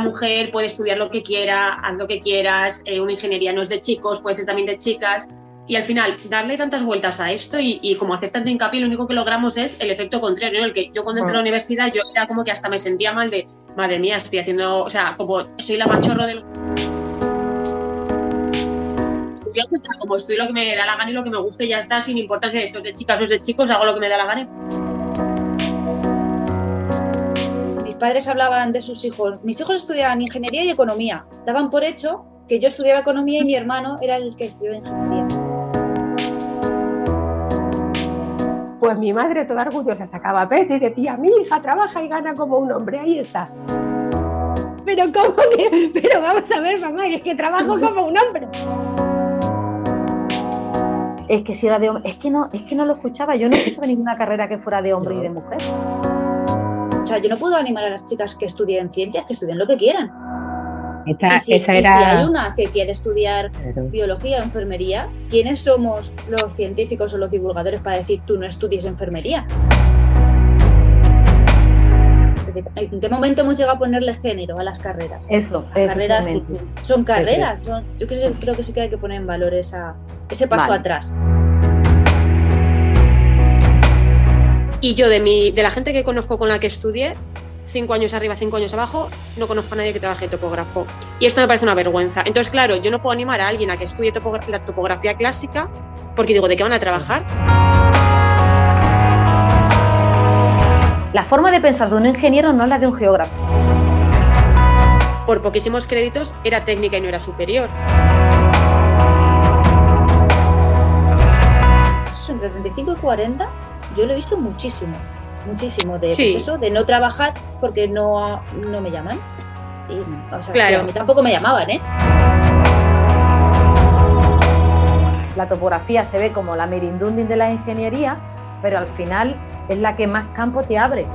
la mujer puede estudiar lo que quiera, haz lo que quieras, eh, una ingeniería no es de chicos, puede ser también de chicas. Y al final, darle tantas vueltas a esto y, como hacer tanto hincapié, lo único que logramos es el efecto contrario, el que yo cuando entré a la universidad yo era como que hasta me sentía mal de, madre mía, estoy haciendo, o sea, como soy la machorro del... Como estoy lo que me da la gana y lo que me guste, ya está, sin importancia de estos de chicas o de chicos, hago lo que me da la gana. Padres hablaban de sus hijos. Mis hijos estudiaban ingeniería y economía. Daban por hecho que yo estudiaba economía y mi hermano era el que estudiaba ingeniería. Pues mi madre toda orgullosa sacaba pecho y decía, mi hija trabaja y gana como un hombre, ahí está. Pero ¿cómo que? Pero vamos a ver, mamá, es que trabajo como un hombre. Es que si era de hombre, es que no, es que no lo escuchaba, yo no escuchaba ninguna carrera que fuera de hombre y de mujer. O sea, yo no puedo animar a las chicas que estudien ciencias, que estudien lo que quieran y, si, hay una que quiere estudiar biología o enfermería, ¿quiénes somos los científicos o los divulgadores para decir tú no estudies enfermería? ¿En qué momento hemos llegado a ponerle género a las carreras? Eso, carreras son carreras. yo creo que sí que hay que poner en valor esa, ese paso atrás. Y yo de, mi, de la gente que conozco con la que estudié, cinco años arriba, cinco años abajo, no conozco a nadie que trabaje topógrafo. Y esto me parece una vergüenza. Entonces, claro, yo no puedo animar a alguien a que estudie la topografía clásica porque digo, ¿de qué van a trabajar? La forma de pensar de un ingeniero no es la de un geógrafo. Por poquísimos créditos era técnica y no era superior. Entre 35 y 40 yo lo he visto muchísimo muchísimo de pues eso, de no trabajar porque no, no me llaman. Y, claro. a mí tampoco me llamaban, ¿eh? La topografía se ve como la merindundin de la ingeniería, pero al final es la que más campo te abre.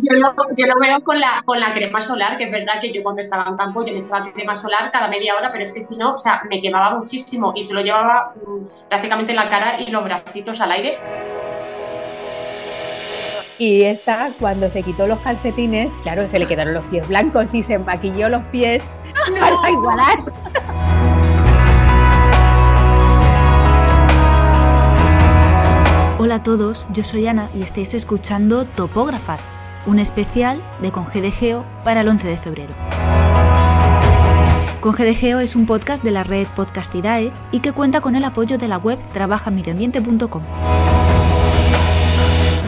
Yo lo, veo con la, con la crema solar, que es verdad que yo cuando estaba en campo yo me echaba crema solar cada media hora, pero es que si no, o sea, me quemaba muchísimo y se lo llevaba mm, prácticamente la cara y los bracitos al aire. Y esta, cuando se quitó los calcetines, claro, se le quedaron los pies blancos y se maquilló los pies para igualar. Hola a todos, yo soy Ana y estáis escuchando Topógrafas, un especial de Geo para el 11 de febrero. Geo es un podcast de la red Podcastidae y que cuenta con el apoyo de la web trabajamedioambiente.com.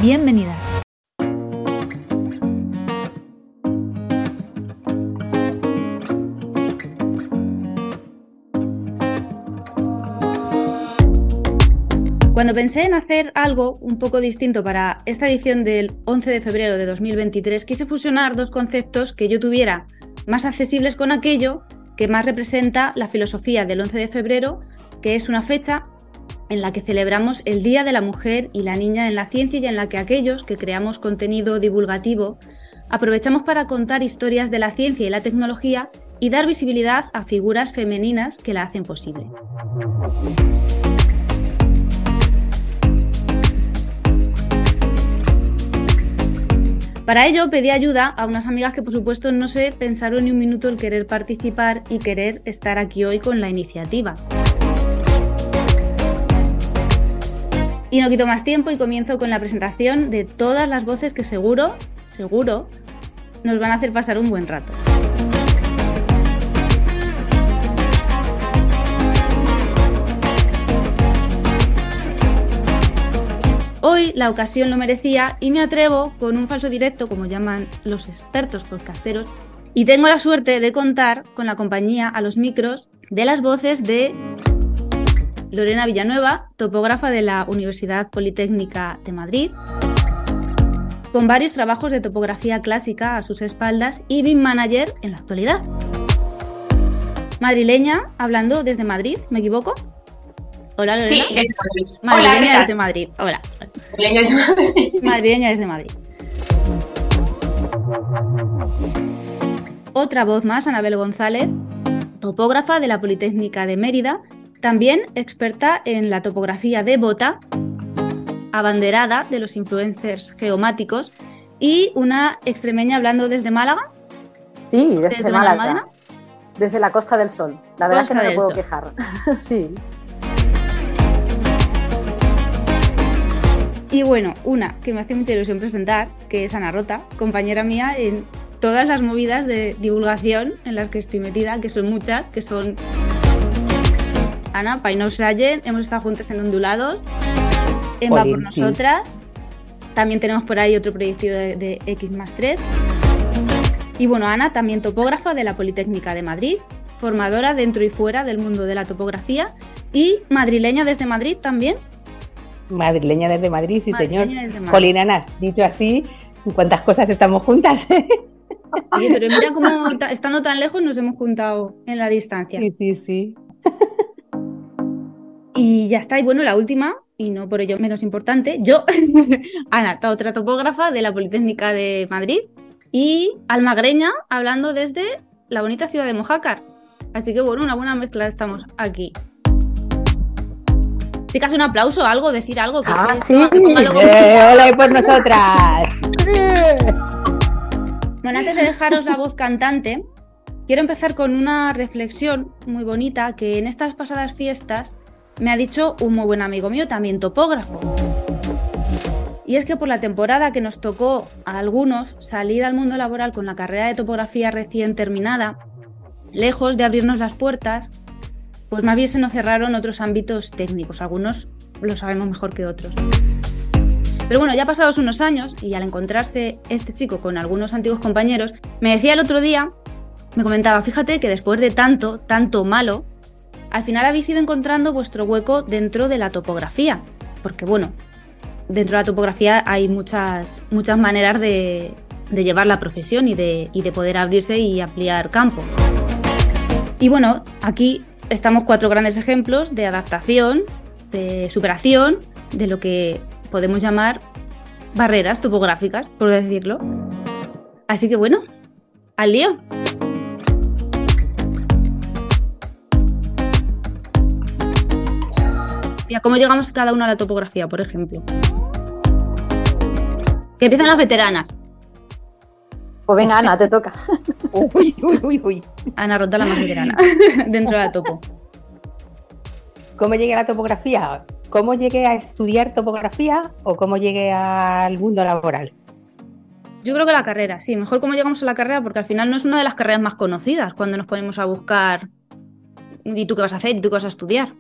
Bienvenidas. Cuando pensé en hacer algo un poco distinto para esta edición del 11 de febrero de 2023, quise fusionar dos conceptos que yo tuviera más accesibles con aquello que más representa la filosofía del 11 de febrero, que es una fecha en la que celebramos el Día de la Mujer y la Niña en la Ciencia y en la que aquellos que creamos contenido divulgativo aprovechamos para contar historias de la ciencia y la tecnología y dar visibilidad a figuras femeninas que la hacen posible. Para ello pedí ayuda a unas amigas que por supuesto no se pensaron ni un minuto el querer participar y querer estar aquí hoy con la iniciativa. Y no quito más tiempo y comienzo con la presentación de todas las voces que seguro, seguro, nos van a hacer pasar un buen rato. Hoy la ocasión lo merecía y me atrevo con un falso directo, como llaman los expertos podcasteros, y tengo la suerte de contar con la compañía a los micros de las voces de Lorena Villanueva, topógrafa de la Universidad Politécnica de Madrid, con varios trabajos de topografía clásica a sus espaldas y BIM Manager en la actualidad. Madrileña, hablando desde Madrid, ¿me equivoco? Hola Lorena. Sí, es Madrileña desde Madrid. Hola. Madrileña desde Madrid. Madrileña desde Madrid. Otra voz más, Anabel González, topógrafa de la Politécnica de Mérida, también experta en la topografía de bota, abanderada de los influencers geomáticos y una extremeña hablando desde Málaga. Sí, desde, Málaga. Desde la Costa del Sol. La verdad es que no me puedo quejar. sí. Y bueno, una que me hace mucha ilusión presentar, que es Ana Rota, compañera mía en todas las movidas de divulgación en las que estoy metida, que son muchas, que son Ana, Painos Sayen, hemos estado juntas en Ondulados, en Va por Nosotras, también tenemos por ahí otro proyecto de, X más 3. Y bueno, Ana, también topógrafa de la Politécnica de Madrid, formadora dentro y fuera del mundo de la topografía y madrileña desde Madrid también. Madrileña desde Madrid, sí señor. Polinana, dicho así, cuántas cosas estamos juntas. Sí, pero mira cómo estando tan lejos nos hemos juntado en la distancia. Sí, sí, sí. Y ya está. Y bueno, la última, y no por ello menos importante, yo, Ana, otra topógrafa de la Politécnica de Madrid y almagreña, hablando desde la bonita ciudad de Mojácar. Así que bueno, una buena mezcla estamos aquí. Chicas, un aplauso, algo, decir algo. Que ah, sí. Eh, hola por nosotras. bueno, antes de dejaros la voz cantante, quiero empezar con una reflexión muy bonita que en estas pasadas fiestas me ha dicho un muy buen amigo mío, también topógrafo. Y es que por la temporada que nos tocó a algunos salir al mundo laboral con la carrera de topografía recién terminada, lejos de abrirnos las puertas, pues más bien se nos cerraron otros ámbitos técnicos. Algunos lo sabemos mejor que otros. Pero bueno, ya pasados unos años y al encontrarse este chico con algunos antiguos compañeros, me decía el otro día, me comentaba, fíjate que después de tanto, tanto malo, al final habéis ido encontrando vuestro hueco dentro de la topografía. Porque bueno, dentro de la topografía hay muchas, muchas maneras de, llevar la profesión y de, y de poder abrirse y ampliar campo. Y bueno, aquí estamos cuatro grandes ejemplos de adaptación, de superación, de lo que podemos llamar barreras topográficas, por decirlo. Así que bueno, al lío. ¿Cómo llegamos cada uno a la topografía, por ejemplo? Que empiezan las veteranas. Pues venga, Ana, te toca. Uy, uy, uy, uy. Ana Rota, la más veterana, dentro de la topo. ¿Cómo llegué a la topografía? ¿Cómo llegué a estudiar topografía o cómo llegué al mundo laboral? Yo creo que la carrera, sí, mejor cómo llegamos a la carrera, porque al final no es una de las carreras más conocidas cuando nos ponemos a buscar ¿y tú qué vas a hacer? ¿y tú qué vas a estudiar?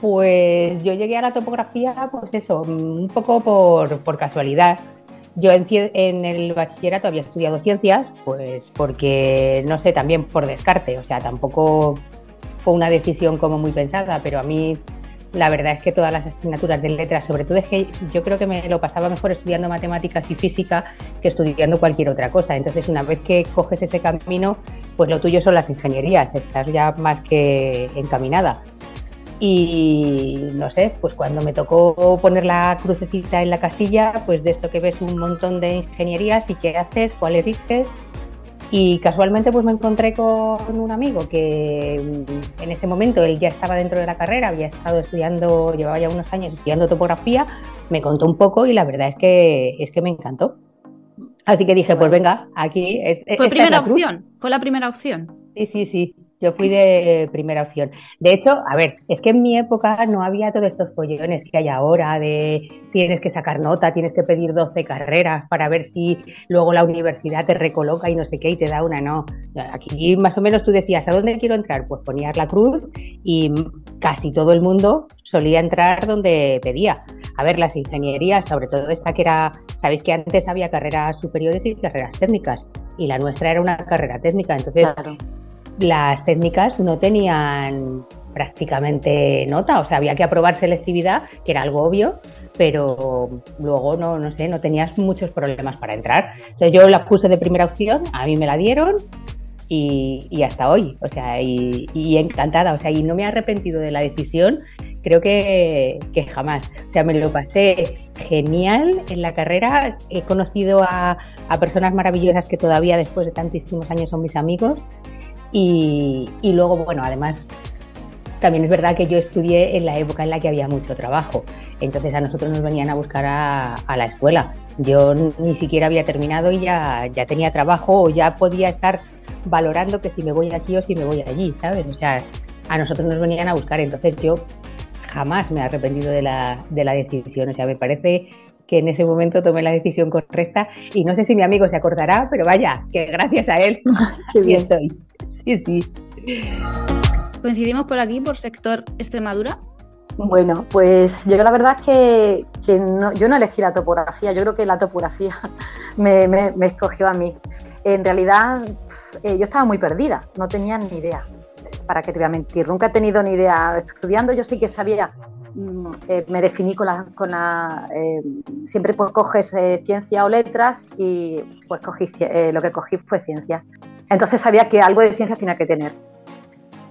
Pues yo llegué a la topografía, pues eso, un poco por, casualidad. Yo en, el bachillerato había estudiado ciencias, pues porque, no sé, también por descarte, o sea, tampoco fue una decisión como muy pensada, pero a mí la verdad es que todas las asignaturas de letras, sobre todo es que yo creo que me lo pasaba mejor estudiando matemáticas y física que estudiando cualquier otra cosa. Entonces, una vez que coges ese camino, pues lo tuyo son las ingenierías, estás ya más que encaminada. Y no sé, pues cuando me tocó poner la crucecita en la casilla, pues de esto que ves un montón de ingenierías y qué haces, cuál eliges. Y casualmente pues me encontré con un amigo que mm, en ese momento él ya estaba dentro de la carrera, había estado estudiando, llevaba ya unos años estudiando topografía, me contó un poco y la verdad es que es que me encantó. Así que dije, pues venga, aquí es, fue primera opción, fue la primera opción. Sí, sí, sí. Yo fui de primera opción. De hecho, a ver, es que en mi época no había todos estos follones que hay ahora de tienes que sacar nota, tienes que pedir 12 carreras para ver si luego la universidad te recoloca y no sé qué y te da una, no. Aquí más o menos tú decías, ¿a dónde quiero entrar? Pues ponías la cruz y casi todo el mundo solía entrar donde pedía. A ver, las ingenierías, sobre todo esta que era, sabéis que antes había carreras superiores y carreras técnicas y la nuestra era una carrera técnica, entonces las técnicas no tenían prácticamente nota, o sea, había que aprobar selectividad, que era algo obvio, pero luego no, no sé, no tenías muchos problemas para entrar. Entonces yo la puse de primera opción, a mí me la dieron y, hasta hoy, o sea, y, encantada, o sea, y no me he arrepentido de la decisión, creo que, que jamás, o sea, me lo pasé genial en la carrera, he conocido a, a personas maravillosas que todavía después de tantísimos años son mis amigos y, luego, bueno, además también es verdad que yo estudié en la época en la que había mucho trabajo. Entonces a nosotros nos venían a buscar a, la escuela. Yo ni siquiera había terminado y ya, ya tenía trabajo o ya podía estar valorando que si me voy aquí o si me voy allí, ¿sabes? O sea, a nosotros nos venían a buscar, entonces yo jamás me he arrepentido de la, de la decisión, o sea, me parece que en ese momento tomé la decisión correcta y no sé si mi amigo se acordará, pero vaya, que gracias a él Qué bien estoy. Sí, sí. ¿Coincidimos por aquí, por sector Extremadura? Bueno, pues yo la verdad es que, yo no elegí la topografía, yo creo que la topografía me, escogió a mí. En realidad eh, yo estaba muy perdida, no tenía ni idea, para que te voy a mentir, nunca he tenido ni idea. Estudiando yo sí que sabía, mm, eh, me definí con la... Con la eh, siempre pues coges ciencia o letras y pues cogí, lo que cogí fue ciencia. Entonces sabía que algo de ciencia tenía que tener.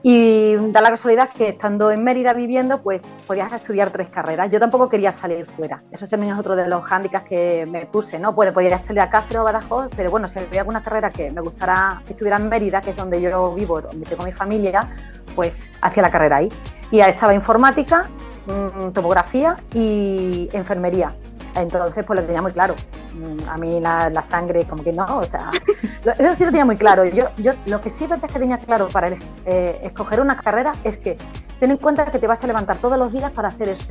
Y da la casualidad que estando en Mérida viviendo, pues podías estudiar tres carreras. Yo tampoco quería salir fuera. Eso también es otro de los hándicaps que me puse, ¿no? Pues podría salir a Cáceres o Badajoz, pero bueno, si había alguna carrera que me gustara que estuviera en Mérida, que es donde yo vivo, donde tengo mi familia, pues hacía la carrera ahí. Y ahí estaba informática, mm, tomografía y enfermería. Entonces, pues lo tenía muy claro. Mm, a mí la, sangre, como que no, o sea, eso sí lo tenía muy claro. Yo, yo lo que sí es que tenía claro para eh, escoger una carrera es que ten en cuenta que te vas a levantar todos los días para hacer eso.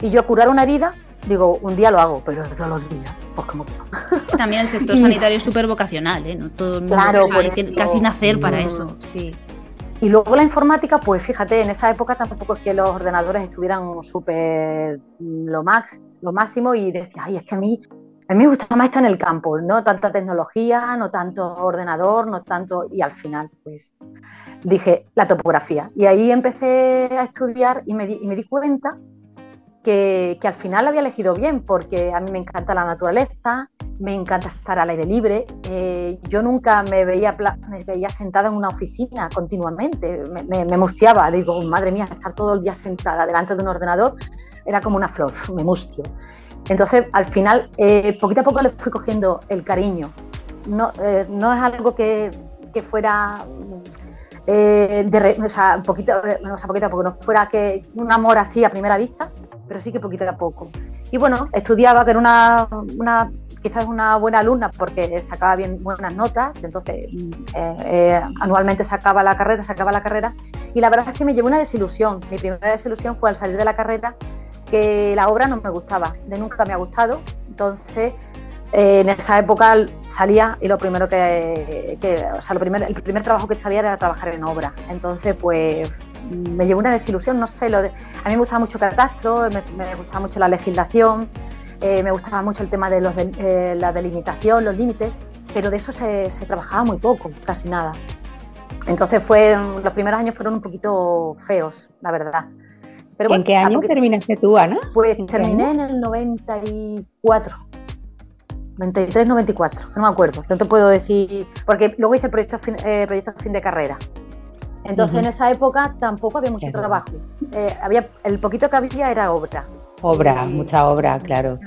Y yo curar una herida, digo, un día lo hago, pero todos los días, pues como que no. También el sector sanitario es súper vocacional, ¿eh? No todo el mundo claro, hay que casi nacer para mm. eso, sí. Y luego la informática, pues fíjate, en esa época tampoco es que los ordenadores estuvieran súper lo max, lo máximo y decía, ay, es que a mí, a mí me gusta más estar en el campo, no tanta tecnología, no tanto ordenador, no tanto... Y al final, pues, dije, la topografía. Y ahí empecé a estudiar y me di, y me di cuenta que, que, al final había elegido bien, porque a mí me encanta la naturaleza, me encanta estar al aire libre. Eh, yo nunca me veía, me veía sentada en una oficina continuamente, me, me, me mustiaba, digo, madre mía, estar todo el día sentada delante de un ordenador era como una flor, me mustio. Entonces, al final, eh, poquito a poco le fui cogiendo el cariño. No, eh, no es algo que, que fuera, eh, de, o sea, poquito, o sea, poquito a poco, no fuera que un amor así a primera vista, pero sí que poquito a poco. Y bueno, estudiaba, que era una, una quizás una buena alumna porque sacaba bien buenas notas, entonces anualmente sacaba la carrera, sacaba la carrera, y la verdad es que me llevó una desilusión. Mi primera desilusión fue al salir de la carrera que la obra no me gustaba, de nunca me ha gustado. Entonces, eh, en esa época salía y lo primero que, o sea, lo primer, el primer trabajo que salía era trabajar en obra. Entonces, pues me llevó una desilusión, no sé, lo de, a mí me gustaba mucho catastro, me, gustaba mucho la legislación, eh, me gustaba mucho el tema de los eh, la delimitación, los límites, pero de eso se, se, trabajaba muy poco, casi nada. Entonces fue, los primeros años fueron un poquito feos, la verdad. ¿En qué año terminaste tú, Ana? Pues terminé en el 94. 93, 94, no me acuerdo, no te puedo decir, porque luego hice el proyecto fin, eh, proyecto fin de carrera. Entonces en esa época tampoco había mucho trabajo. Eh, había, el poquito que había era obra. Obra, mucha obra, claro.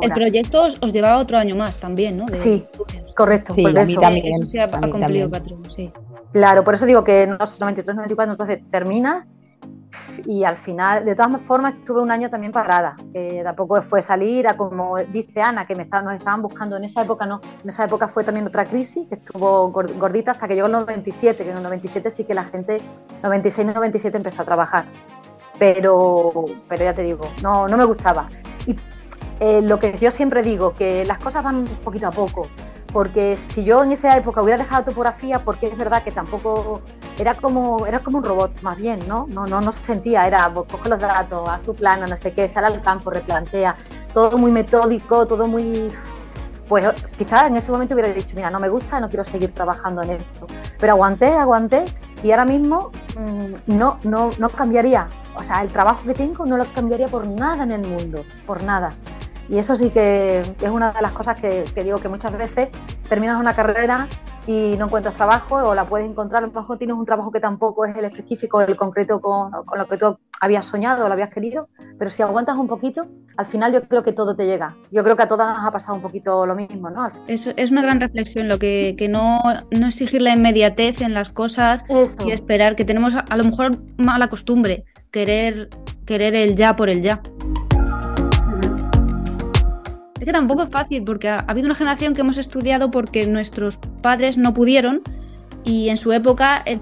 El proyecto os, llevaba otro año más también, ¿no? sí, correcto. por eso. También, eso se ha, cumplido patrón, sí. Claro, por eso digo que no 93, 94, entonces terminas y al final, de todas formas, estuve un año también parada, que tampoco fue salir a como dice Ana, que me nos estaban buscando en esa época, no, en esa época fue también otra crisis, que estuvo gordita hasta que llegó el 97, que en el 97 sí que la gente, 96, 97 empezó a trabajar, pero, pero ya te digo, no, no me gustaba. Y eh, lo que yo siempre digo, que las cosas van poquito a poco, porque si yo en esa época hubiera dejado topografía, porque es verdad que tampoco era como era como un robot más bien, ¿no? No no no se sentía, era coge los datos, haz tu plano, no sé qué, sale al campo, replantea, todo muy metódico, todo muy pues quizás en ese momento hubiera dicho, mira, no me gusta, no quiero seguir trabajando en esto. Pero aguanté, aguanté y ahora mismo mm, no, no, no cambiaría. O sea, el trabajo que tengo no lo cambiaría por nada en el mundo, por nada. Y eso sí que es una de las cosas que, digo que muchas veces terminas una carrera y no encuentras trabajo o la puedes encontrar, a lo mejor tienes un trabajo que tampoco es el específico, el concreto con, lo que tú habías soñado o lo habías querido, pero si aguantas un poquito, al final yo creo que todo te llega. Yo creo que a todas nos ha pasado un poquito lo mismo, ¿no? Es, es una gran reflexión lo que, que no, no, exigir la inmediatez en las cosas y esperar, que tenemos a, a lo mejor mala costumbre, querer, querer el ya por el ya. Es que tampoco es fácil, porque ha, habido una generación que hemos estudiado porque nuestros padres no pudieron y en su época el,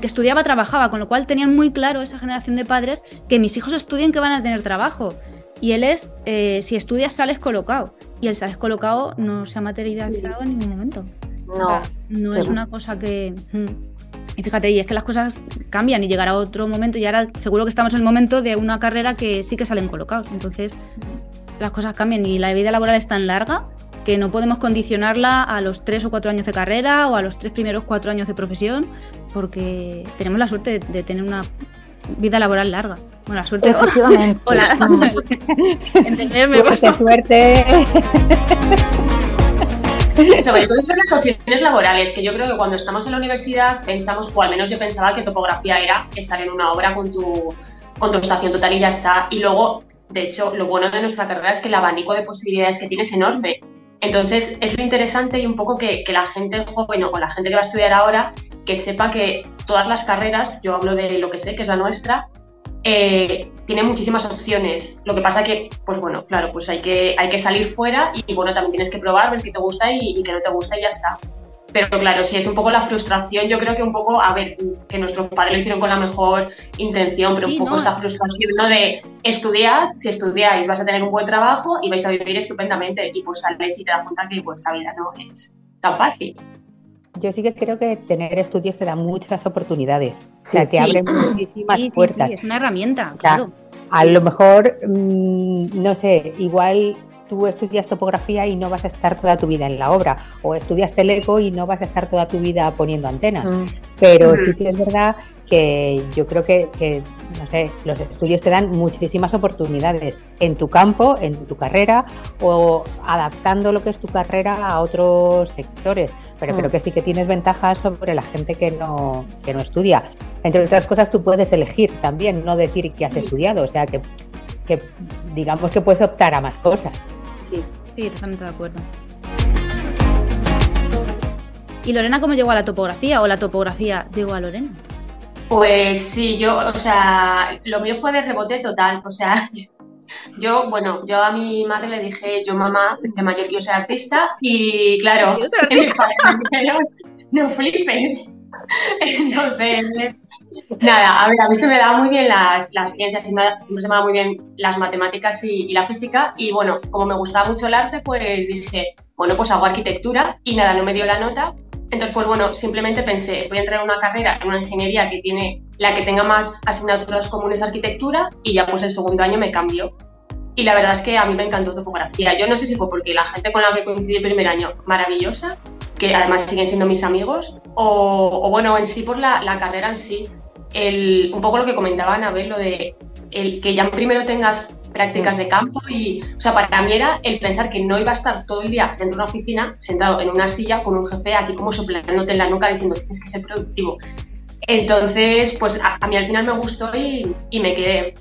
que estudiaba trabajaba, con lo cual tenían muy claro esa generación de padres que mis hijos estudien que van a tener trabajo. Y él es, eh, si estudias sales colocado. Y el sales colocado no se ha materializado en ningún momento. No. no es una cosa que... Mm. Y fíjate, y es que las cosas cambian y llegará otro momento y ahora seguro que estamos en el momento de una carrera que sí que salen colocados. Entonces, las cosas cambian y la vida laboral es tan larga que no podemos condicionarla a los tres o cuatro años de carrera o a los tres primeros cuatro años de profesión, porque tenemos la suerte de, tener una vida laboral larga. Bueno, la suerte. Efectivamente. Hola. Entenderme. suerte. Sobre todo las opciones laborales, que yo creo que cuando estamos en la universidad pensamos, o al menos yo pensaba que topografía era estar en una obra con tu, con tu estación total y ya está. Y luego, de hecho, lo bueno de nuestra carrera es que el abanico de posibilidades que tienes es enorme. Entonces, es lo interesante y un poco que, la gente joven o la gente que va a estudiar ahora, que sepa que todas las carreras, yo hablo de lo que sé, que es la nuestra, eh, tiene muchísimas opciones. Lo que pasa que, pues bueno, claro, pues hay que, hay que salir fuera y, bueno, también tienes que probar, ver qué te gusta y, qué no te gusta y ya está. Pero claro, si es un poco la frustración, yo creo que un poco, a ver, que nuestros padres lo hicieron con la mejor intención, pero un poco esta frustración, ¿no? De estudiar, si estudiáis vais a tener un buen trabajo y vais a vivir estupendamente y pues sales y te das cuenta que pues la vida no es tan fácil yo sí que creo que tener estudios te da muchas oportunidades. o sea, te abre muchísimas puertas. Sí, es una herramienta, claro. a lo mejor, mm, no sé, igual tú estudias topografía y no vas a estar toda tu vida en la obra, o estudias teleco y no vas a estar toda tu vida poniendo antenas. Mm. Pero sí que es verdad que yo creo que, no sé, los estudios te dan muchísimas oportunidades en tu campo, en tu carrera o adaptando lo que es tu carrera a otros sectores. Pero mm. creo que sí que tienes ventajas sobre la gente que no, que no estudia. Entre otras cosas, tú puedes elegir también, no decir que has estudiado, o sea que, que digamos que puedes optar a más cosas. Sí, sí, totalmente de acuerdo. ¿Y Lorena cómo llegó a la topografía o la topografía llegó a Lorena? Pues sí, yo, o sea, lo mío fue de rebote total. O sea, yo, bueno, yo a mi madre le dije, yo mamá, de mayor quiero ser artista y claro, no flipes. Entonces, nada, a ver, a mí se me daban muy bien las, las ciencias, siempre se me daban muy bien las matemáticas y, y, la física y bueno, como me gustaba mucho el arte, pues dije, bueno, pues hago arquitectura y nada, no me dio la nota entonces, pues bueno, simplemente pensé, voy a entrar en una carrera, en una ingeniería que tiene la que tenga más asignaturas comunes arquitectura y ya pues el segundo año me cambió. Y la verdad es que a mí me encantó topografía. Yo no sé si fue porque la gente con la que coincidí el primer año, maravillosa, que además siguen siendo mis amigos, o, bueno, en sí por la, la carrera en sí. El, un poco lo que comentaban, a ver, lo de el que ya primero tengas prácticas de campo y, o sea, para mí era el pensar que no iba a estar todo el día dentro de una oficina, sentado en una silla con un jefe aquí como soplándote en la nuca diciendo tienes que ser productivo. Entonces, pues a, mí al final me gustó y, me quedé.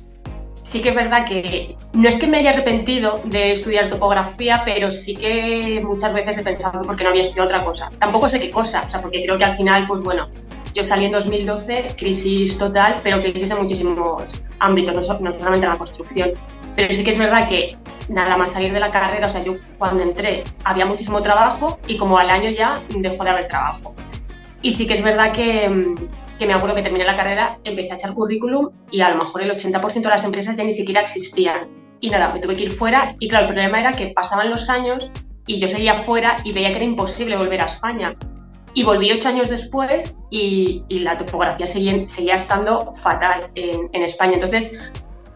Sí que es verdad que no es que me haya arrepentido de estudiar topografía, pero sí que muchas veces he pensado por qué no había estudiado otra cosa. Tampoco sé qué cosa, o sea, porque creo que al final, pues bueno, yo salí en 2012, crisis total, pero crisis en muchísimos ámbitos, no, no solamente en la construcción. Pero sí que es verdad que nada más salir de la carrera, o sea, yo cuando entré había muchísimo trabajo y como al año ya dejó de haber trabajo. Y sí que es verdad que, mm, que me acuerdo que terminé la carrera, empecé a echar currículum y a lo mejor el 80% de las empresas ya ni siquiera existían. Y nada, me tuve que ir fuera y claro, el problema era que pasaban los años y yo seguía fuera y veía que era imposible volver a España. Y volví ocho años después y, y la topografía seguía, seguía estando fatal en, en, España. Entonces,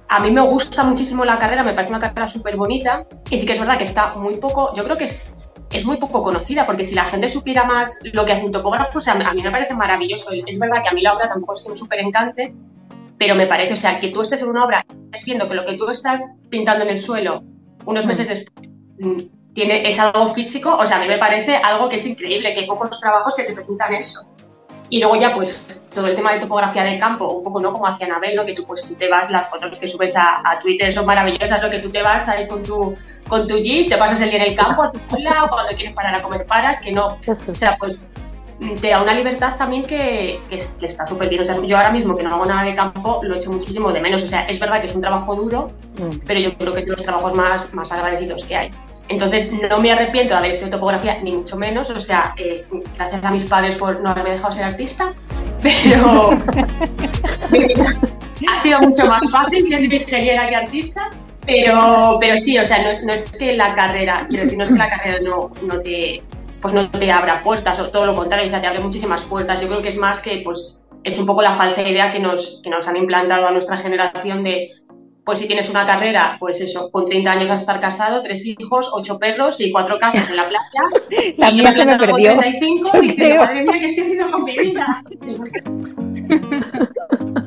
a mí me gusta muchísimo la carrera, me parece una carrera súper bonita y sí que es verdad que está muy poco, yo creo que es, es muy poco conocida, porque si la gente supiera más lo que hace un topógrafo, o sea, a mí me parece maravilloso. Es verdad que a mí la obra tampoco es que me súper encante, pero me parece, o sea, que tú estés en una obra viendo que lo que tú estás pintando en el suelo unos mm. meses después tiene, es algo físico, o sea, a mí me parece algo que es increíble, que hay pocos trabajos que te permitan eso. Y luego ya, pues, todo el tema de topografía de campo, un poco, ¿no? Como hacía Anabel, ¿no? Que tú, pues, tú te vas, las fotos que subes a, Twitter son maravillosas, lo que tú te vas ahí con tu, con tu jeep, te pasas el día en el campo a tu cola, o cuando quieres parar a comer paras, que no, o sea, pues, te da una libertad también que, que, está súper bien. O sea, yo ahora mismo que no hago nada de campo, lo echo muchísimo de menos. O sea, es verdad que es un trabajo duro, mm. pero yo creo que es de los trabajos más, más agradecidos que hay. Entonces, no me arrepiento de haber estudiado topografía, ni mucho menos. O sea, eh, gracias a mis padres por no haberme dejado ser artista, pero ha sido mucho más fácil siendo ingeniera que artista. Pero, pero sí, o sea, no es, no es que la carrera, quiero decir, no es que la carrera no, no te pues no te abra puertas, o todo lo contrario, o sea, te abre muchísimas puertas. Yo creo que es más que, pues, es un poco la falsa idea que nos, que nos han implantado a nuestra generación de, pues si tienes una carrera, pues eso, con 30 años vas a estar casado, tres hijos, ocho perros y cuatro casas en la playa. La y se me perdió. 35 diciendo, madre mía, ¿qué estoy haciendo con mi vida?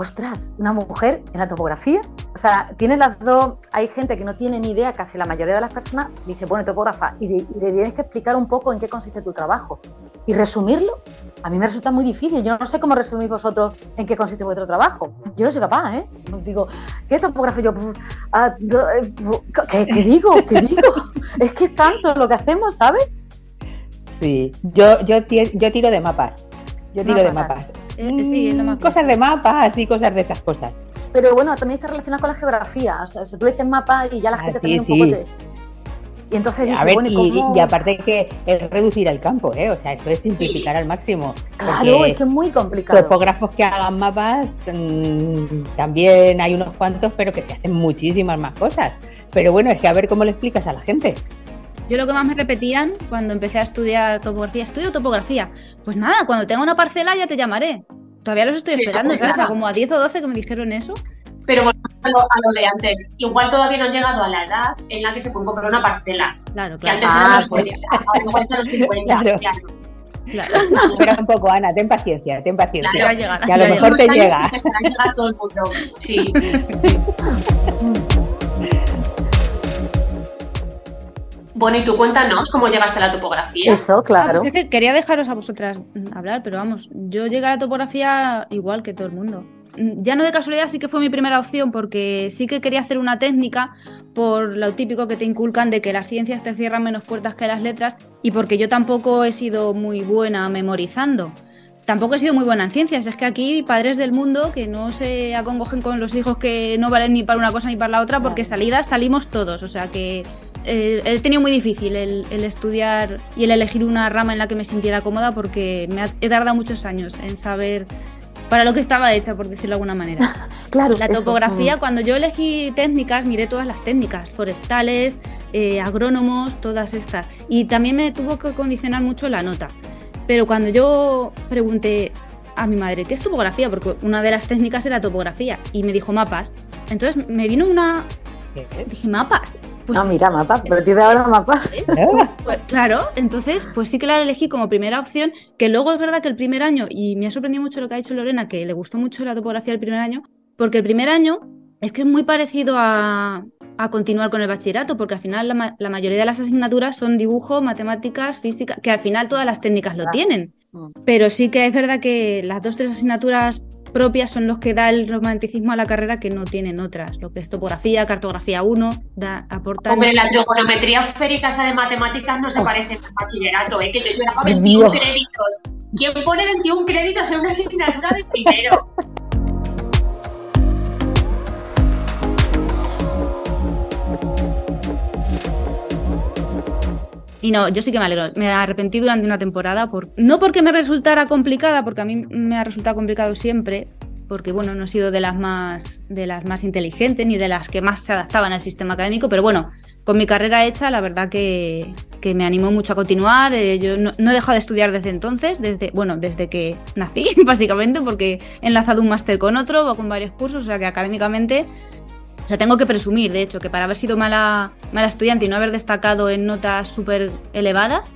ostras, una mujer en la topografía. O sea, tiene las dos. Hay gente que no tiene ni idea, casi la mayoría de las personas dice, bueno, topógrafa, y, le tienes que explicar un poco en qué consiste tu trabajo. Y resumirlo, a mí me resulta muy difícil. Yo no sé cómo resumís vosotros en qué consiste vuestro trabajo. Yo no soy capaz, ¿eh? Digo, ¿qué es topógrafa? Yo, ah, eh, ¿qué, ¿qué digo? ¿Qué digo? es que es tanto lo que hacemos, ¿sabes? Sí, yo, yo, yo tiro de mapas. Yo tiro de mapas. Eh, sí, es lo más cosas de mapas y cosas de esas cosas. Pero bueno, también está relacionado con la geografía. O sea, si tú le dices mapa y ya la Ah, gente sí, también sí. un poco te... Y entonces dice, A ver, bueno, ¿y, y, cómo? y aparte que es reducir el campo, ¿eh? O sea, esto es simplificar al máximo. Claro, es que es muy complicado. Topógrafos que hagan mapas, mm, también hay unos cuantos, pero que se hacen muchísimas más cosas. Pero bueno, es que a ver cómo le explicas a la gente. Yo lo que más me repetían cuando empecé a estudiar topografía, estudio topografía. Pues nada, cuando tenga una parcela ya te llamaré. Todavía los estoy Sí, esperando, pues ¿sabes? O sea, como a 10 o 12 que me dijeron eso. Pero volvemos a lo, a lo de antes. Igual todavía no han llegado a la edad en la que se puede comprar una parcela. Claro, Que claro. antes Ah, eran los pues. 40, ahora están los 50. Claro. ya no. claro. Espera un poco, Ana, ten paciencia, ten paciencia. Que a lo mejor te Unos años llega. a llegar todo el mundo. Sí. Bueno, y tú cuéntanos cómo llegaste a la topografía. Eso, Ah, claro. pues es que quería dejaros a vosotras hablar, pero vamos, yo llegué a la topografía igual que todo el mundo. Mm, Ya no de casualidad, sí que fue mi primera opción porque sí que quería hacer una técnica por lo típico que te inculcan de que las ciencias te cierran menos puertas que las letras y porque yo tampoco he sido muy buena memorizando. Tampoco he sido muy buena en ciencias, es que aquí padres del mundo que no se acongojen con los hijos que no valen ni para una cosa ni para la otra porque salidas salimos todos, o sea que eh, he tenido muy difícil el, el estudiar y el elegir una rama en la que me sintiera cómoda porque me ha- he tardado muchos años en saber para lo que estaba hecha, por decirlo de alguna manera. Claro, La eso, topografía, mm. cuando yo elegí técnicas, miré todas las técnicas, forestales, eh, agrónomos, todas estas. Y también me tuvo que condicionar mucho la nota. Pero cuando yo pregunté a mi madre, ¿qué es topografía? Porque una de las técnicas era topografía y me dijo mapas. Entonces me vino una... Dije, ¿mapas? Pues no, mira, mapas, pero tiene ahora mapas. pues, claro, entonces, pues sí que la elegí como primera opción, que luego es verdad que el primer año, y me ha sorprendido mucho lo que ha dicho Lorena, que le gustó mucho la topografía el primer año, porque el primer año es que es muy parecido a, a continuar con el bachillerato, porque al final la, ma- la mayoría de las asignaturas son dibujo, matemáticas, física, que al final todas las técnicas lo Claro. tienen. Mm. Pero sí que es verdad que las dos tres asignaturas propias son los que da el romanticismo a la carrera que no tienen otras. Lo que es topografía, cartografía 1, da, aportan... Hombre, la trigonometría esférica esa de matemáticas no se parece al bachillerato, ¿eh? que yo llevaba Dios. 21 créditos. ¿Quién pone 21 créditos en una asignatura de primero? Y no, yo sí que me alegro. Me arrepentí durante una temporada, por... no porque me resultara complicada, porque a mí me ha resultado complicado siempre, porque bueno, no he sido de las más, de las más inteligentes ni de las que más se adaptaban al sistema académico, pero bueno, con mi carrera hecha, la verdad que, que me animó mucho a continuar. Eh, yo no, no he dejado de estudiar desde entonces, desde, bueno, desde que nací, básicamente, porque he enlazado un máster con otro, con varios cursos, o sea que académicamente sea, tengo que presumir, de hecho, que para haber sido mala, mala estudiante y no haber destacado en notas súper elevadas,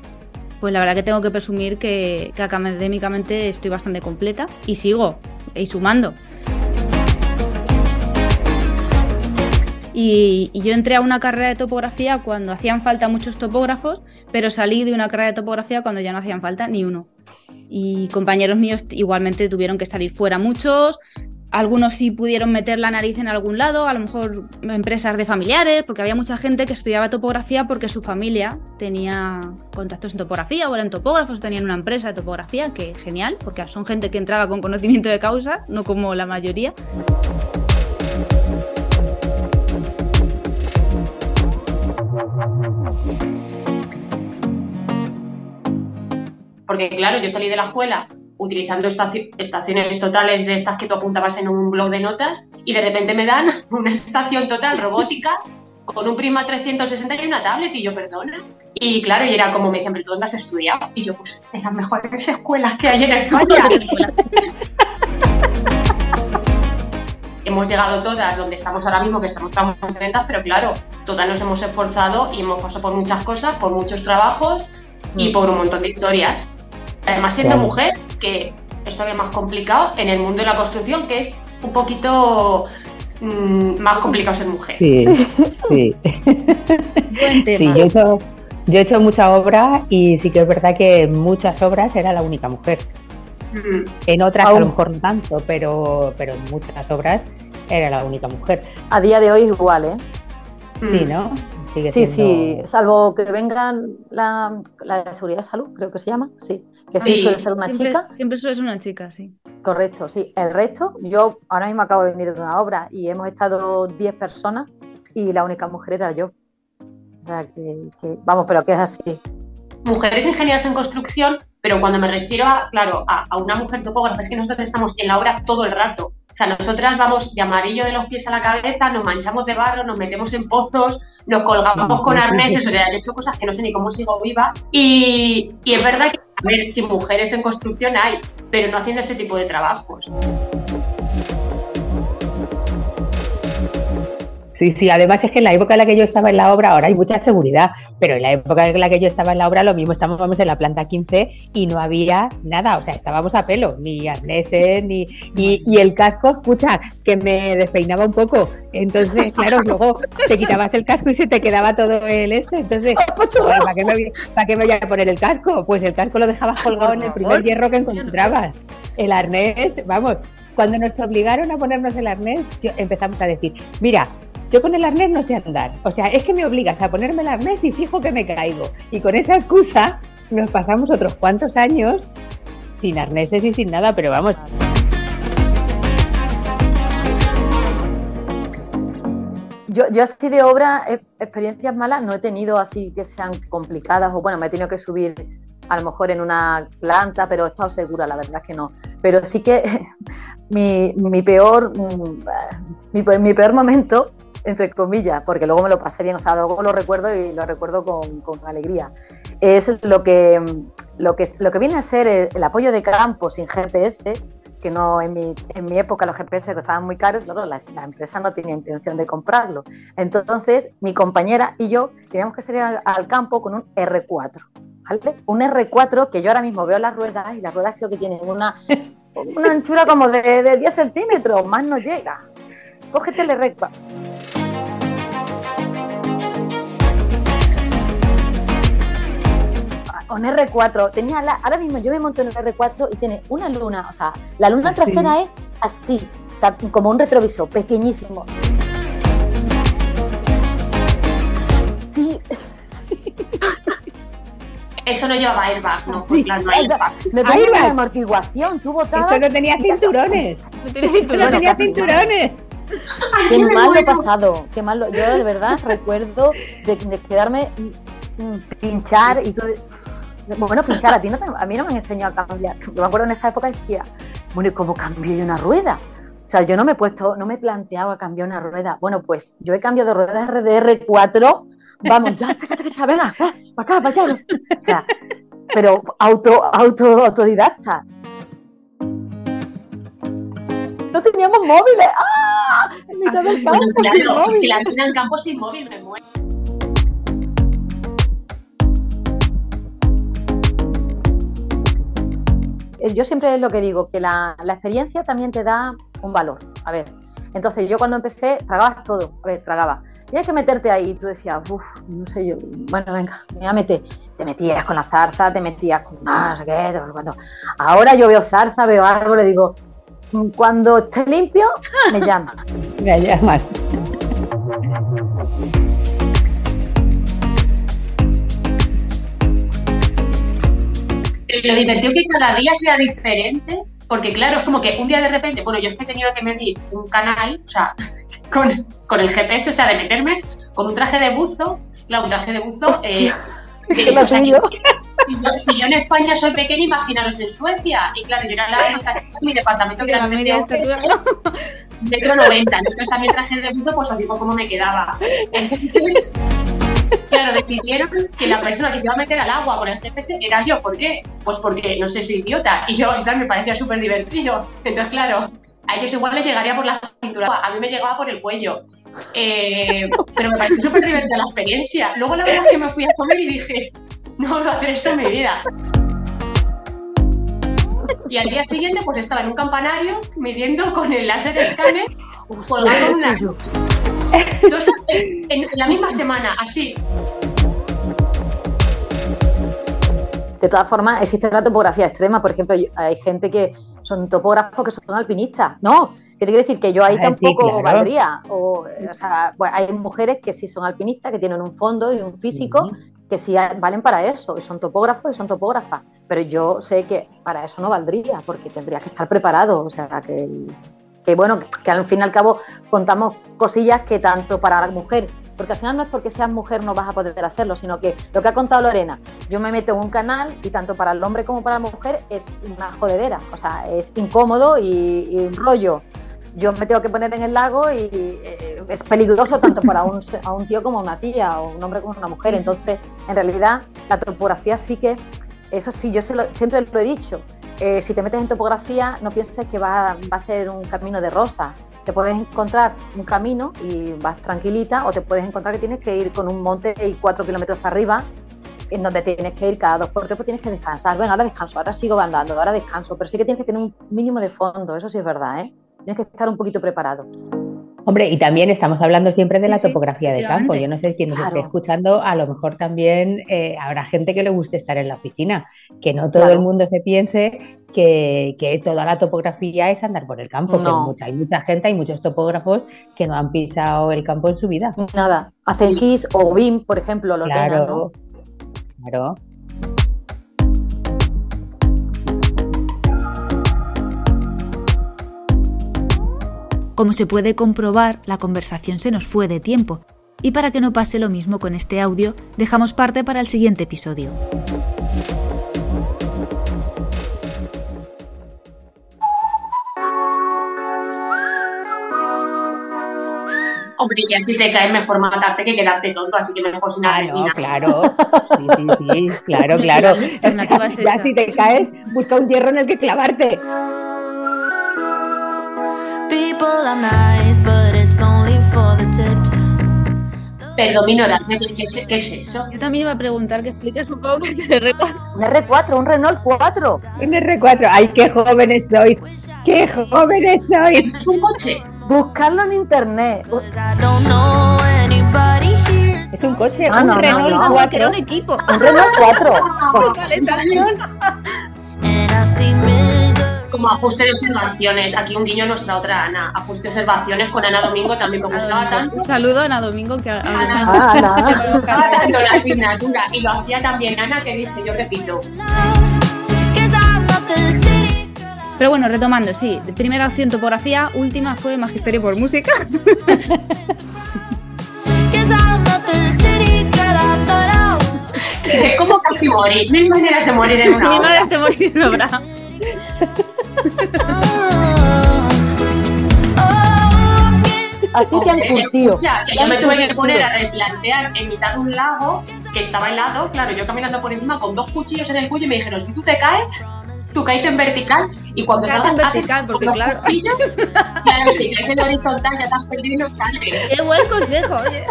pues la verdad que tengo que presumir que, académicamente estoy bastante completa y sigo, y sumando. Y yo entré a una carrera de topografía cuando hacían falta muchos topógrafos, pero salí de una carrera de topografía cuando ya no hacían falta ni uno. Y compañeros míos igualmente tuvieron que salir fuera muchos, algunos sí pudieron meter la nariz en algún lado, a lo mejor empresas de familiares, porque había mucha gente que estudiaba topografía porque su familia tenía contactos en topografía o eran topógrafos, tenían una empresa de topografía, que genial, porque son gente que entraba con conocimiento de causa, no como la mayoría. Porque claro, yo salí de la escuela utilizando estaciones totales de estas que tú apuntabas en un blog de notas y de repente me dan una estación total robótica con un Prima 360 y una tablet y yo, perdona. Y claro, y era como me decían, pero tú dónde has estudiado? Y yo, pues en las mejores escuelas que hay en España. hemos llegado todas donde estamos ahora mismo, que estamos tan contentas, pero claro, todas nos hemos esforzado y hemos pasado por muchas cosas, por muchos trabajos y mm. por un montón de historias. Además, siendo mujer, que es todavía más complicado en el mundo de la construcción, que es un poquito mm, más complicado ser mujer. Sí, sí. Buen tema. yo, he hecho, mucha obra y sí que es verdad que en muchas obras era la única mujer. Mm. En otras a lo mejor no tanto, pero, pero en muchas obras era la única mujer. A día de hoy es igual, ¿eh? Sí, ¿no? sí, sí, salvo que vengan la, la seguridad de salud, creo que se llama, sí, que sí, suele ser una chica. Siempre suele ser una chica, sí. Correcto, sí. El resto, yo ahora mismo acabo de venir de una obra y hemos estado 10 personas y la única mujer era yo. O sea, que, vamos, pero que es así. Mujeres ingenieras en construcción, pero cuando me refiero a, claro, a, a una mujer topógrafa, es que nosotros estamos en la obra todo el rato. O sea, nosotras vamos de amarillo de los pies a la cabeza, nos manchamos de barro, nos metemos en pozos, nos colgamos con arneses, o sea, he hecho cosas que no sé ni cómo sigo viva. Y, y es verdad que, a ver, si mujeres en construcción hay, pero no haciendo ese tipo de trabajos. Sí, sí, además es que en la época en la que yo estaba en la obra, ahora hay mucha seguridad, pero en la época en la que yo estaba en la obra, lo mismo estábamos en la planta 15 y no había nada, o sea, estábamos a pelo, ni arneses, ni. Y, el casco, escucha, que me despeinaba un poco. Entonces, claro, luego te quitabas el casco y se te quedaba todo el este. Entonces, ¿para qué, me, ¿para qué me voy a poner el casco? Pues el casco lo dejabas colgado en el primer hierro que encontrabas. El arnés, vamos, cuando nos obligaron a ponernos el arnés, empezamos a decir, mira, yo con el arnés no sé andar. O sea, es que me obligas a ponerme el arnés y fijo que me caigo. Y con esa excusa nos pasamos otros cuantos años sin arneses y sin nada, pero vamos. Yo, yo así de obra, eh, experiencias malas no he tenido así que sean complicadas o bueno, me he tenido que subir a lo mejor en una planta, pero he estado segura, la verdad es que no. Pero sí que mi, peor, mm, mi, mi peor momento entre comillas, porque luego me lo pasé bien, o sea, luego lo recuerdo y lo recuerdo con, con alegría. Es lo que, lo, que, lo que viene a ser el, apoyo de campo sin GPS, que no en mi, en mi época los GPS costaban muy caros, claro, la, empresa no tenía intención de comprarlo. Entonces, mi compañera y yo teníamos que salir al, campo con un R4. ¿vale? Un R4 que yo ahora mismo veo las ruedas y las ruedas creo que tienen una, una anchura como de, de 10 centímetros, más no llega. Cógete el R4 con R4. Tenía la, ahora mismo yo me monto en el R4 y tiene una luna, o sea, la luna trasera es así, como un retrovisor, pequeñísimo. Sí. Eso no llevaba airbag, no, sí. no airbag. Me ponía una amortiguación, tú botabas. Eso no tenía cinturones. No tenía cinturones. No tenía cinturones. Qué mal lo he pasado, qué mal Yo de verdad recuerdo de, de quedarme mm, pinchar y todo bueno, pinchar, a ti no a mí no me han enseñado a cambiar. Yo me acuerdo en esa época decía, bueno, ¿y cómo cambio yo una rueda? O sea, yo no me he puesto, no me he planteado cambiar una rueda. Bueno, pues yo he cambiado de ruedas RDR4, vamos, ya, chaca, chaca, chaca, venga, para acá, para allá. O sea, pero auto, auto, autodidacta. No teníamos móviles. ¡Ah! En mitad del campo. Claro, si la en campo sin móvil me muero. Yo siempre es lo que digo, que la, experiencia también te da un valor. A ver, entonces yo cuando empecé, tragabas todo. A ver, tragaba. Tienes que meterte ahí. Y tú decías, uff, no sé yo. Bueno, venga, me voy a meter. Te metías con la zarza, te metías con no sé qué, Ahora yo veo zarza, veo árbol y digo, cuando esté limpio, me llama. Me llamas. Lo divertido que cada día sea diferente, porque claro, es como que un día de repente, bueno, yo es que he tenido que medir un canal, o sea, con, con el GPS, o sea, de meterme con un traje de buzo, claro, un traje de buzo. Eh, de, o sea, si yo, si yo, en España soy pequeña, imaginaros en Suecia. Y claro, yo era la única chica en mi departamento que era media estatura. Metro 90. Entonces a mi traje de buzo, pues os digo cómo me quedaba. Entonces, claro, decidieron que la persona que se iba a meter al agua con el GPS era yo. ¿Por qué? Pues porque, no sé, soy idiota. Y yo, tal, me parecía súper divertido. Entonces, claro, a ellos igual les llegaría por la cintura. A mí me llegaba por el cuello. Eh, pero me pareció súper divertida la experiencia. Luego la verdad es que me fui a comer y dije, no vuelvo a hacer esto en mi vida. Y al día siguiente pues estaba en un campanario midiendo con el láser del escáner colgado una Entonces, en, en la misma semana, así. De todas formas, existe la topografía extrema. Por ejemplo, hay gente que son topógrafos que son alpinistas. No, ¿Qué te quiere decir? Que yo ahí tampoco valdría. O, o sea, pues hay mujeres que sí son alpinistas, que tienen un fondo y un físico, que sí valen para eso, y son topógrafos y son topógrafas. Pero yo sé que para eso no valdría, porque tendría que estar preparado. O sea, que, que bueno, que al fin y al cabo contamos cosillas que tanto para la mujer, porque al final no es porque seas mujer no vas a poder hacerlo, sino que lo que ha contado Lorena, yo me meto en un canal y tanto para el hombre como para la mujer es una jodedera, o sea, es incómodo y, y un rollo yo me tengo que poner en el lago y eh, es peligroso tanto para un, a un tío como una tía o un hombre como una mujer. Entonces, en realidad, la topografía sí que, eso sí, yo siempre lo he dicho, eh, si te metes en topografía, no pienses que va, a ser un camino de rosa. Te puedes encontrar un camino y vas tranquilita, o te puedes encontrar que tienes que ir con un monte y cuatro kilómetros para arriba, en donde tienes que ir cada dos por tres, pues tienes que descansar. Bueno, ahora descanso, ahora sigo andando, ahora descanso, pero sí que tienes que tener un mínimo de fondo, eso sí es verdad, ¿eh? Tienes que estar un poquito preparado. Hombre, y también estamos hablando siempre de la topografía de campo. Yo no sé quién nos esté escuchando, a lo mejor también eh, habrá gente que le guste estar en la oficina, que no todo el mundo se piense que, que, toda la topografía es andar por el campo. No. mucha, hay mucha gente, hay muchos topógrafos que no han pisado el campo en su vida. Nada, hacen GIS o BIM, por ejemplo, los claro, claro. Como se puede comprobar, la conversación se nos fue de tiempo, y para que no pase lo mismo con este audio, dejamos parte para el siguiente episodio. Hombre, ya si te caes mejor matarte que quedarte tonto, así que mejor sin ah, no, claro, sí, sí, sí, claro, claro. ya si te caes, busca un hierro en el que clavarte. Perdón, mi ignorancia, ¿qué, ¿qué, es eso? Yo también iba a preguntar que expliques un poco qué es el R4. Un R4, un Renault 4. Un R4, ay, qué jóvenes sois. ¡Qué jóvenes sois! ¿Es un coche? Buscarlo en internet. Es un coche, ah, un no, Renault no, no. 4. Era un equipo. Un Renault 4. Como ajuste de observaciones. Aquí un guiño a nuestra otra Ana. Ajuste de observaciones con Ana Domingo también me gustaba tanto. Un saludo a Ana Domingo que Ana, ah, Ana. tanto la asignatura. Y lo hacía también Ana que dije, yo repito. Pero bueno, retomando, sí. Primera opción topografía, última fue magisterio por música. Es como casi morir. Mil maneras de morir en una Mil maneras de morir en obra. Así te han curtido. Escucha, que yo me tuve que poner a replantear en mitad de un lago que estaba helado, claro, yo caminando por encima con dos cuchillos en el cuello y me dijeron, si tú te caes, tú caes en vertical y cuando salgas en vertical, porque con claro. los cuchillos, claro, si caes en horizontal ya te has perdido y no sales. Qué buen consejo, oye.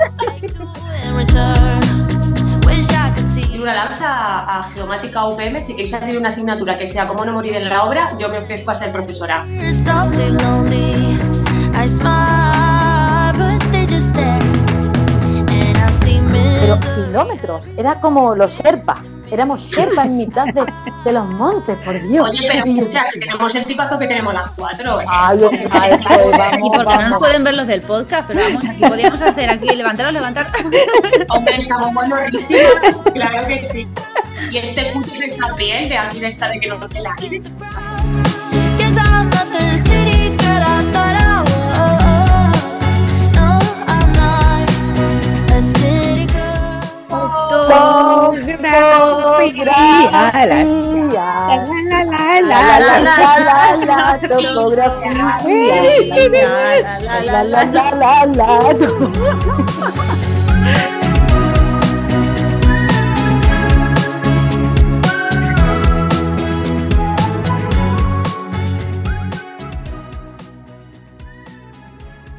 Una lanza a, a Geomática UPM, si queréis hacer una asignatura que sea cómo no morir en la obra, yo me ofrezco a ser profesora. Pero kilómetros. Era como los Sherpa. Éramos Sherpa en mitad de, los montes, por Dios. Oye, pero escucha, si tenemos el tipazo que tenemos las cuatro. ¿eh? Ay, eso, vamos, y porque no nos pueden ver los del podcast, pero vamos, aquí podríamos hacer aquí, levantaros, levantar. Hombre, estamos buenísimas, claro que sí. Y este punto es esta piel de aquí de esta de que nos hace la aire. La